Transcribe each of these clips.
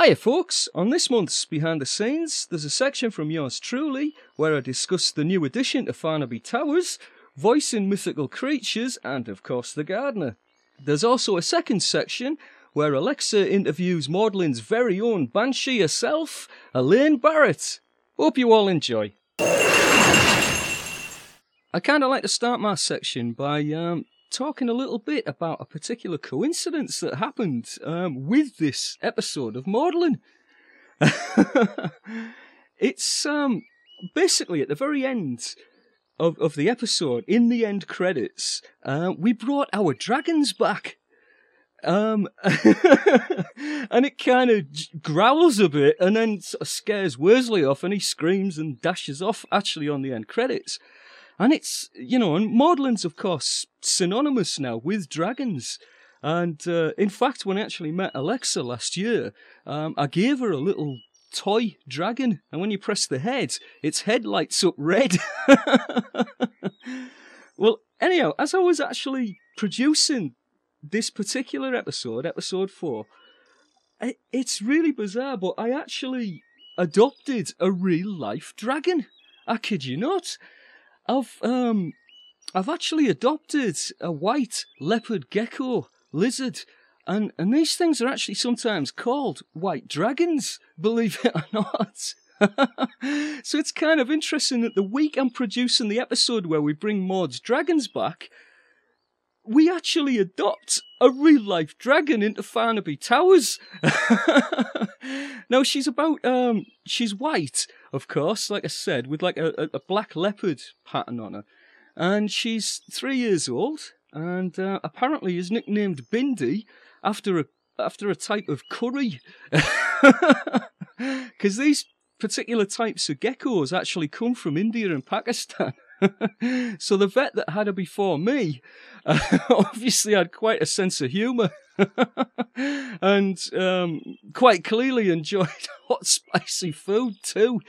Hiya, folks. On this month's Behind the Scenes, there's a section from yours truly where I discuss the new addition to Farnaby Towers, voicing mythical creatures, and of course, the gardener. There's also a second section where Alexa interviews Magdalen's very own Banshee herself, Elaine Barrett. Hope you all enjoy. I kind of like to start my section by um, talking a little bit about a particular coincidence that happened um, with this episode of Maudlin. it's um, basically at the very end of, of the episode, in the end credits, uh, we brought our dragons back. Um, and it kind of growls a bit and then sort of scares Worsley off and he screams and dashes off actually on the end credits. And it's, you know, and Magdalen's, of course, synonymous now with dragons. And uh, in fact, when I actually met Alexa last year, um, I gave her a little toy dragon. And when you press the head, its head lights up red. well, anyhow, as I was actually producing this particular episode, episode four, it's really bizarre, but I actually adopted a real life dragon. I kid you not. I've um, I've actually adopted a white leopard gecko lizard, and and these things are actually sometimes called white dragons. Believe it or not. so it's kind of interesting that the week I'm producing the episode where we bring Maud's dragons back, we actually adopt a real life dragon into Farnaby Towers. now she's about um she's white, of course, like I said, with like a, a black leopard pattern on her. And she's three years old, and uh, apparently is nicknamed Bindi after a after a type of curry. Because these particular types of geckos actually come from India and Pakistan. so the vet that had her before me uh, obviously had quite a sense of humour and um, quite clearly enjoyed hot, spicy food too.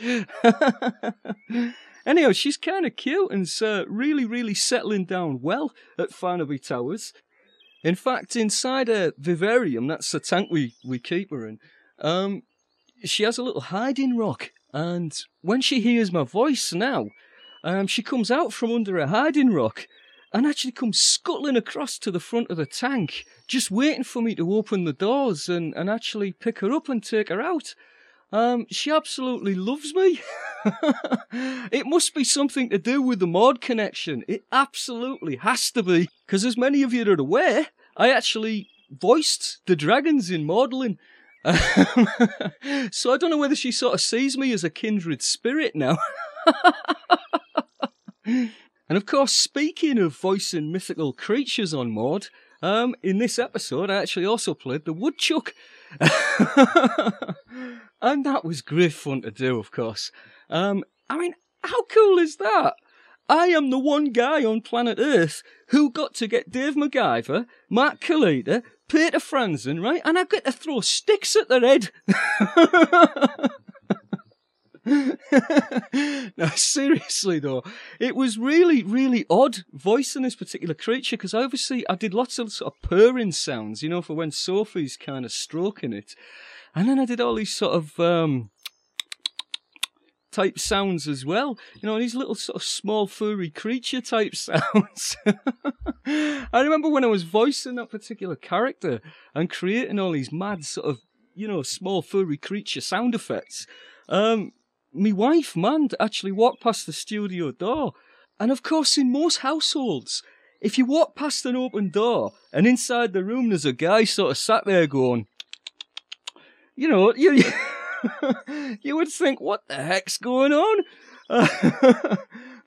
Anyhow, she's kind of cute and uh, really, really settling down well at Farnaby Towers. In fact, inside a vivarium, that's the tank we, we keep her in, um, she has a little hiding rock. And when she hears my voice now, um, she comes out from under a hiding rock and actually comes scuttling across to the front of the tank, just waiting for me to open the doors and, and actually pick her up and take her out. Um, she absolutely loves me. it must be something to do with the Maud connection. It absolutely has to be. Because as many of you are aware, I actually voiced the dragons in Magdalen. so I don't know whether she sort of sees me as a kindred spirit now. and of course, speaking of voicing mythical creatures on Maud, um, in this episode, I actually also played the woodchuck. and that was great fun to do, of course. Um, I mean, how cool is that? I am the one guy on planet Earth who got to get Dave MacGyver, Mark Kalita, Peter Franzen, right? And I get to throw sticks at their head. no, seriously though, it was really, really odd voicing this particular creature because obviously I did lots of sort of purring sounds, you know, for when Sophie's kind of stroking it, and then I did all these sort of um, type sounds as well. You know, these little sort of small furry creature type sounds. I remember when I was voicing that particular character and creating all these mad sort of, you know, small furry creature sound effects. Um, my wife, man, actually walked past the studio door. And of course, in most households, if you walk past an open door and inside the room there's a guy sort of sat there going, you know, you, you would think, what the heck's going on?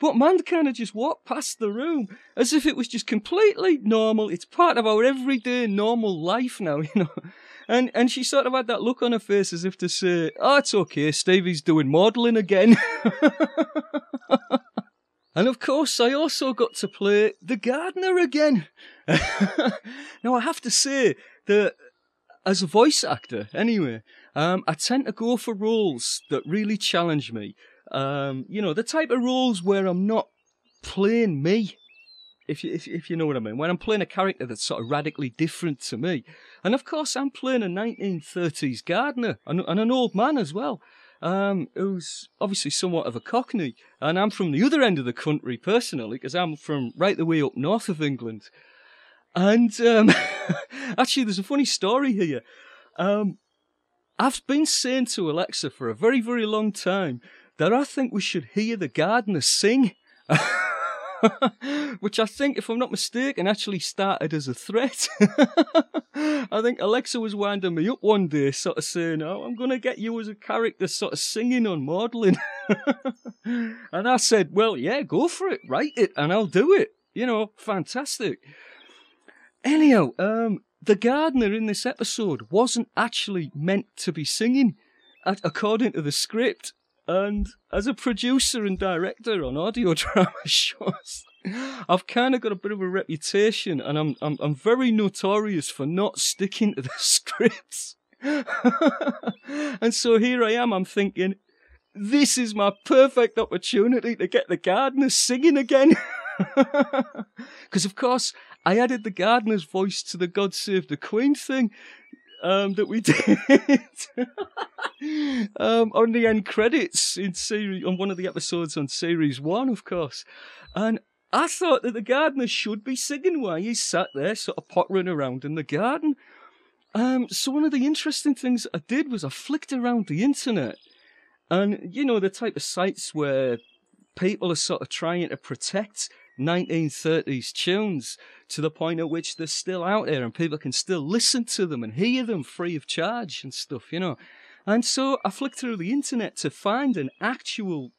But man kind of just walked past the room as if it was just completely normal. It's part of our everyday normal life now, you know. And and she sort of had that look on her face as if to say, "Oh, it's okay. Stevie's doing Maudlin again." and of course, I also got to play the gardener again. now, I have to say that as a voice actor, anyway, um, I tend to go for roles that really challenge me. Um, you know, the type of roles where I'm not playing me. If you, if, if you know what I mean. When I'm playing a character that's sort of radically different to me. And of course, I'm playing a 1930s gardener and, and an old man as well. Um, who's obviously somewhat of a cockney, and I'm from the other end of the country personally, because I'm from right the way up north of England. And um, actually, there's a funny story here. Um, I've been saying to Alexa for a very, very long time that I think we should hear the gardener sing. Which I think, if I'm not mistaken, actually started as a threat. I think Alexa was winding me up one day, sort of saying, Oh, I'm going to get you as a character, sort of singing on Maudlin. and I said, Well, yeah, go for it, write it, and I'll do it. You know, fantastic. Anyhow, um, the gardener in this episode wasn't actually meant to be singing, according to the script. And as a producer and director on audio drama shows, I've kind of got a bit of a reputation, and I'm I'm I'm very notorious for not sticking to the scripts. and so here I am. I'm thinking, this is my perfect opportunity to get the gardener singing again. Because of course I added the gardener's voice to the God Save the Queen thing um, that we did um, on the end credits in series on one of the episodes on series one, of course. And I thought that the gardener should be singing while he's sat there, sort of pottering around in the garden. Um, so one of the interesting things I did was I flicked around the internet, and you know the type of sites where people are sort of trying to protect 1930s tunes to the point at which they're still out there and people can still listen to them and hear them free of charge and stuff, you know. And so I flicked through the internet to find an actual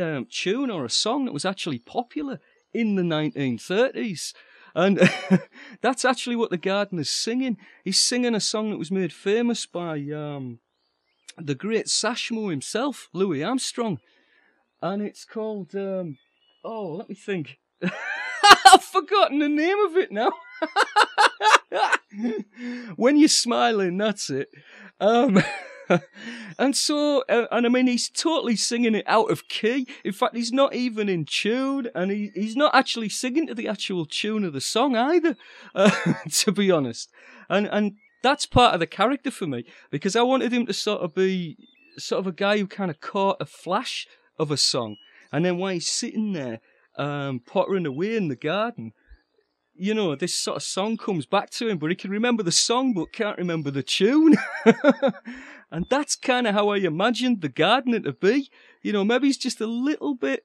um, tune or a song that was actually popular in the 1930s. And that's actually what the gardener's singing. He's singing a song that was made famous by um, the great Satchmo himself, Louis Armstrong. And it's called um, Oh, let me think. I've forgotten the name of it now. when you're smiling, that's it. Um, and so, uh, and I mean, he's totally singing it out of key. In fact, he's not even in tune, and he, he's not actually singing to the actual tune of the song either, uh, to be honest. And and that's part of the character for me because I wanted him to sort of be sort of a guy who kind of caught a flash of a song and then while he's sitting there, um, pottering away in the garden, you know, this sort of song comes back to him, but he can remember the song but can't remember the tune. and that's kind of how I imagined the gardener to be. You know, maybe he's just a little bit.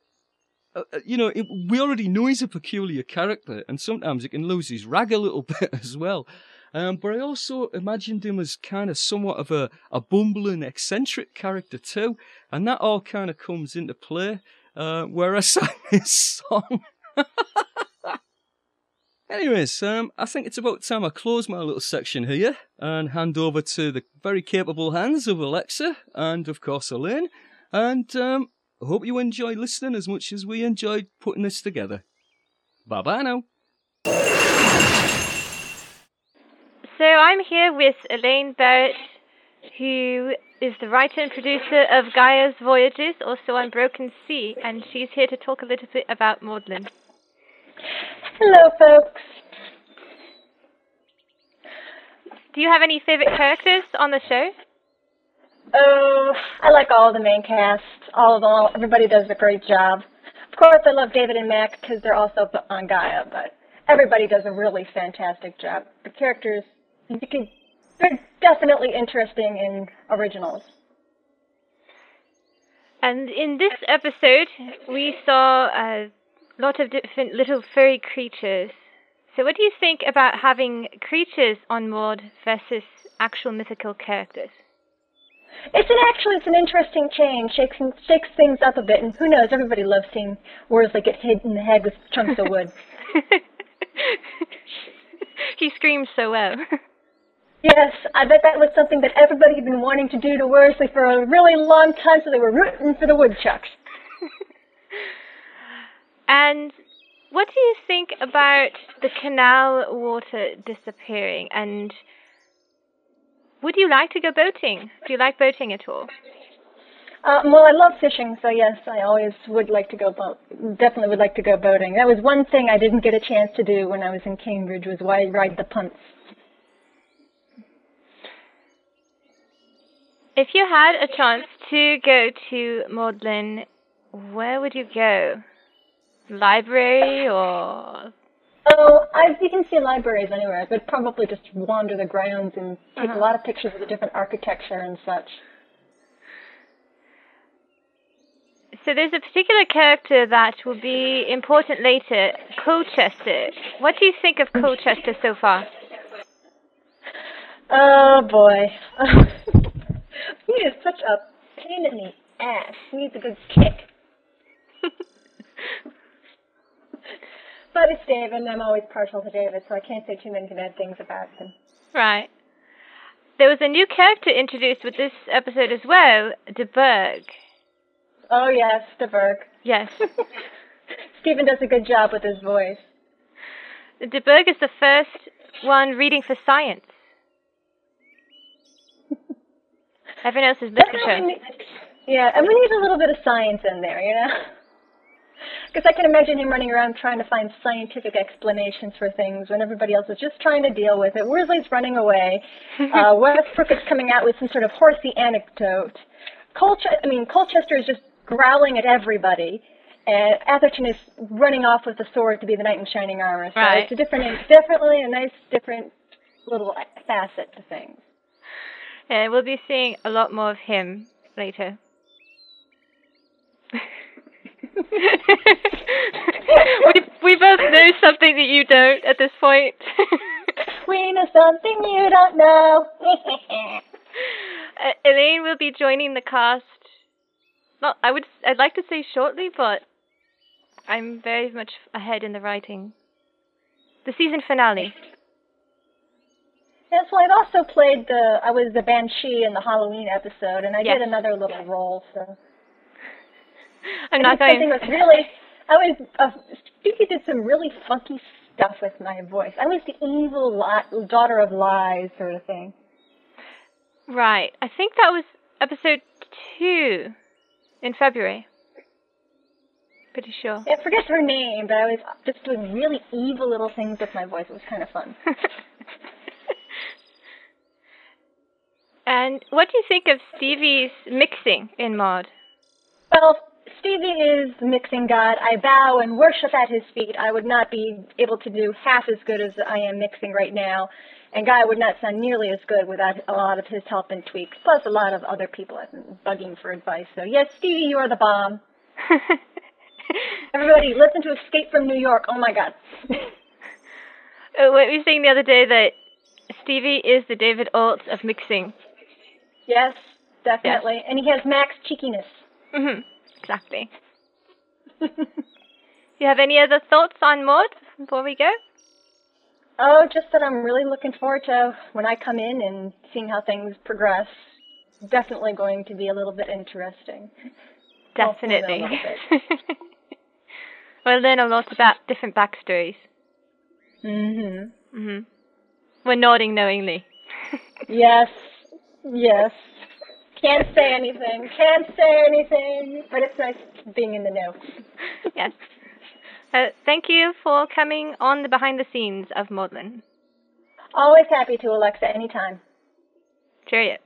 Uh, uh you know, it, we already know he's a peculiar character, and sometimes he can lose his rag a little bit as well. Um, but I also imagined him as kind of somewhat of a, a bumbling, eccentric character too, and that all kind of comes into play uh, where I sang this song. Anyways, um, I think it's about time I close my little section here and hand over to the very capable hands of Alexa and, of course, Elaine. And um, hope you enjoy listening as much as we enjoyed putting this together. Bye bye now. So I'm here with Elaine Barrett, who is the writer and producer of Gaia's Voyages, also on Broken Sea, and she's here to talk a little bit about Maudlin. Hello, folks. Do you have any favorite characters on the show? Oh, I like all the main cast. All of them. Everybody does a great job. Of course, I love David and Mac because they're also on Gaia, but everybody does a really fantastic job. The characters, you can they're definitely interesting in originals. And in this episode, we saw a lot of different little furry creatures. So, what do you think about having creatures on Maud versus actual mythical characters? It's an actually it's an interesting change. Shakes shakes things up a bit, and who knows? Everybody loves seeing Worsley get hit in the head with chunks of wood. he screams so well. Yes, I bet that was something that everybody had been wanting to do to Worsley for a really long time, so they were rooting for the woodchucks. and what do you think about the canal water disappearing? And would you like to go boating? Do you like boating at all? Uh, well, I love fishing, so yes, I always would like to go boat. Definitely would like to go boating. That was one thing I didn't get a chance to do when I was in Cambridge was why ride the punts. If you had a chance to go to Magdalen, where would you go? Library or Oh, I, you can see libraries anywhere, but probably just wander the grounds and take Uh-huh. a lot of pictures of the different architecture and such. So there's a particular character that will be important later, Colchester. What do you think of Colchester so far? Oh boy. he is such a pain in the ass. He needs a good kick. but it's David, and I'm always partial to David, so I can't say too many bad things about him. Right. There was a new character introduced with this episode as well, De Berg. Oh yes, the Berg. Yes. Stephen does a good job with his voice. De Berg is the first one reading for science. Everyone else is literature. Yeah, and we need a little bit of science in there, you know? Because I can imagine him running around trying to find scientific explanations for things when everybody else is just trying to deal with it. Worsley's running away. Uh, Westbrook is coming out with some sort of horsey anecdote. Colchester, I mean, Colchester is just growling at everybody. And Atherton is running off with the sword to be the knight in shining armor. So Right. it's a different, definitely a nice, different little facet to things. Yeah, we'll be seeing a lot more of him later. we, we both know something that you don't at this point. We know something you don't know. Uh, Elaine will be joining the cast. Not, I would, I'd like to say shortly, but I'm very much ahead in the writing. The season finale. Yes, well, I've also played the. I was the Banshee in the Halloween episode, and I Yes. did another little role. So I'm not something going. that's really. I was. Uh, Stevie did some really funky stuff with my voice. I was the evil li- daughter of lies, sort of thing. Right. I think that was episode two in February. Pretty sure. I forget her name, but I was just doing really evil little things with my voice. It was kind of fun. and what do you think of Stevie's mixing in Maud? Well, Stevie is mixing God. I bow and worship at his feet. I would not be able to do half as good as I am mixing right now. And Gaia would not sound nearly as good without a lot of his help and tweaks, plus a lot of other people I've been bugging for advice. So yes, Stevie, you are the bomb. Everybody, listen to Escape from New York. Oh my God. Oh, what were you saying the other day that Stevie is the David Alt of mixing? Yes, definitely. And he has max cheekiness. hmm Exactly. Do you have any other thoughts on Maud before we go? Oh, just that I'm really looking forward to when I come in and seeing how things progress. Definitely going to be a little bit interesting. Definitely. we'll learn a lot about different backstories. Mhm. hmm We're nodding knowingly. Yes. Yes. Can't say anything. Can't say anything. But it's nice being in the know. yes. Uh, thank you for coming on the behind the scenes of Maudlin. Always happy to, Alexa, anytime. Cheerio.